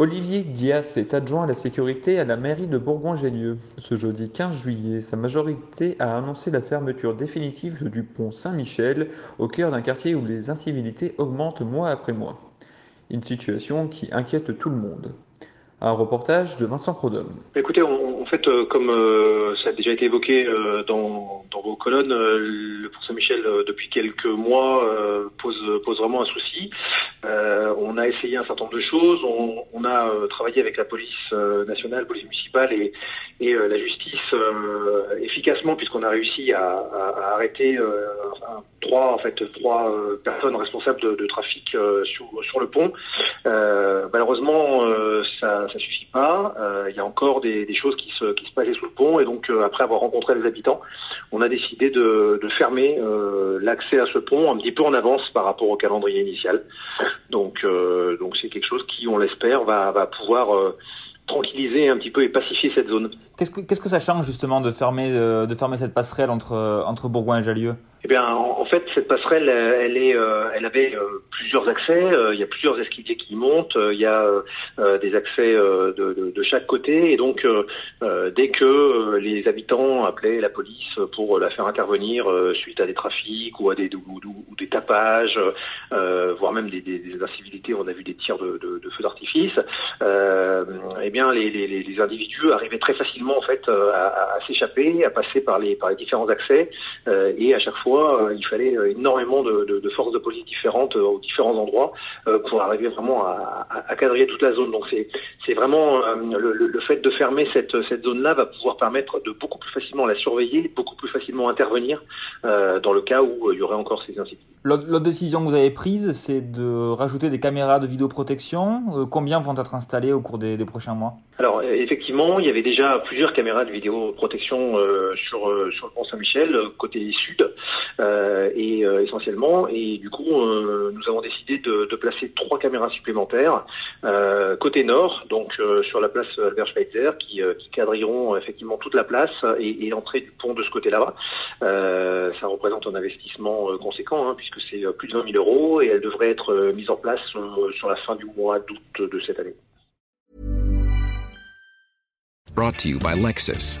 Olivier Dias est adjoint à la sécurité à la mairie de Bourgoin-Jallieu. Ce jeudi 15 juillet, sa majorité a annoncé la fermeture définitive du pont Saint-Michel, au cœur d'un quartier où les incivilités augmentent mois après mois. Une situation qui inquiète tout le monde. Un reportage de Vincent Prodhomme. Écoutez, en fait, euh, comme euh, ça a déjà été évoqué euh, dans, vos colonnes, le pont Saint-Michel, depuis quelques mois, pose vraiment un souci. On a essayé un certain nombre de choses. On, on a travaillé avec la police nationale, police municipale et, et la justice efficacement, puisqu'on a réussi à, à, à arrêter trois, en fait, trois personnes responsables de, de trafic sur, sur le pont. malheureusement, ça ça suffit pas. Euh, il y a encore des, des, choses qui se, qui se passaient sous le pont et donc euh, après avoir rencontré les habitants, on a décidé de, de fermer euh, l'accès à ce pont un petit peu en avance par rapport au calendrier initial. Donc donc c'est quelque chose qui, on l'espère, va, va pouvoir tranquilliser un petit peu et pacifier cette zone. Qu'est-ce que, qu'est-ce que ça change justement de fermer, de fermer cette passerelle entre, entre Bourgoin et Jallieu? Eh bien, en, fait, cette passerelle, elle est, euh, elle avait euh, plusieurs accès. Euh, il y a plusieurs escaliers qui montent. il y a des accès de, chaque côté. Et donc, dès que les habitants appelaient la police pour la faire intervenir suite à des trafics ou à des tapages, voire même des, des, des, incivilités, on a vu des tirs de, feux d'artifice. eh bien, les, individus arrivaient très facilement en fait à, s'échapper, à passer par les par les différents accès et à chaque fois euh, il fallait euh, énormément de, de, de, forces de police différentes euh, aux différents endroits pour arriver vraiment à, à, quadriller toute la zone. Donc c'est c'est vraiment le, le, fait de fermer cette, cette zone-là va pouvoir permettre de beaucoup plus facilement la surveiller, beaucoup plus facilement intervenir dans le cas où il y aurait encore ces incidents. L'autre décision que vous avez prise, c'est de rajouter des caméras de vidéoprotection. combien vont être installées au cours des, des prochains mois? Alors effectivement, il y avait déjà plusieurs caméras de vidéoprotection sur, sur le pont Saint-Michel, côté sud. Euh, et euh, essentiellement. Et du coup, euh, nous avons décidé de, de, placer trois caméras supplémentaires côté nord, donc sur la place Albert Schweitzer, qui, qui quadrilleront effectivement toute la place et, et l'entrée du pont de ce côté-là. ça représente un investissement conséquent, hein, puisque c'est plus de 20 000 euros et elle devrait être mise en place sur la fin du mois d'août de cette année. Brought to you by Lexus.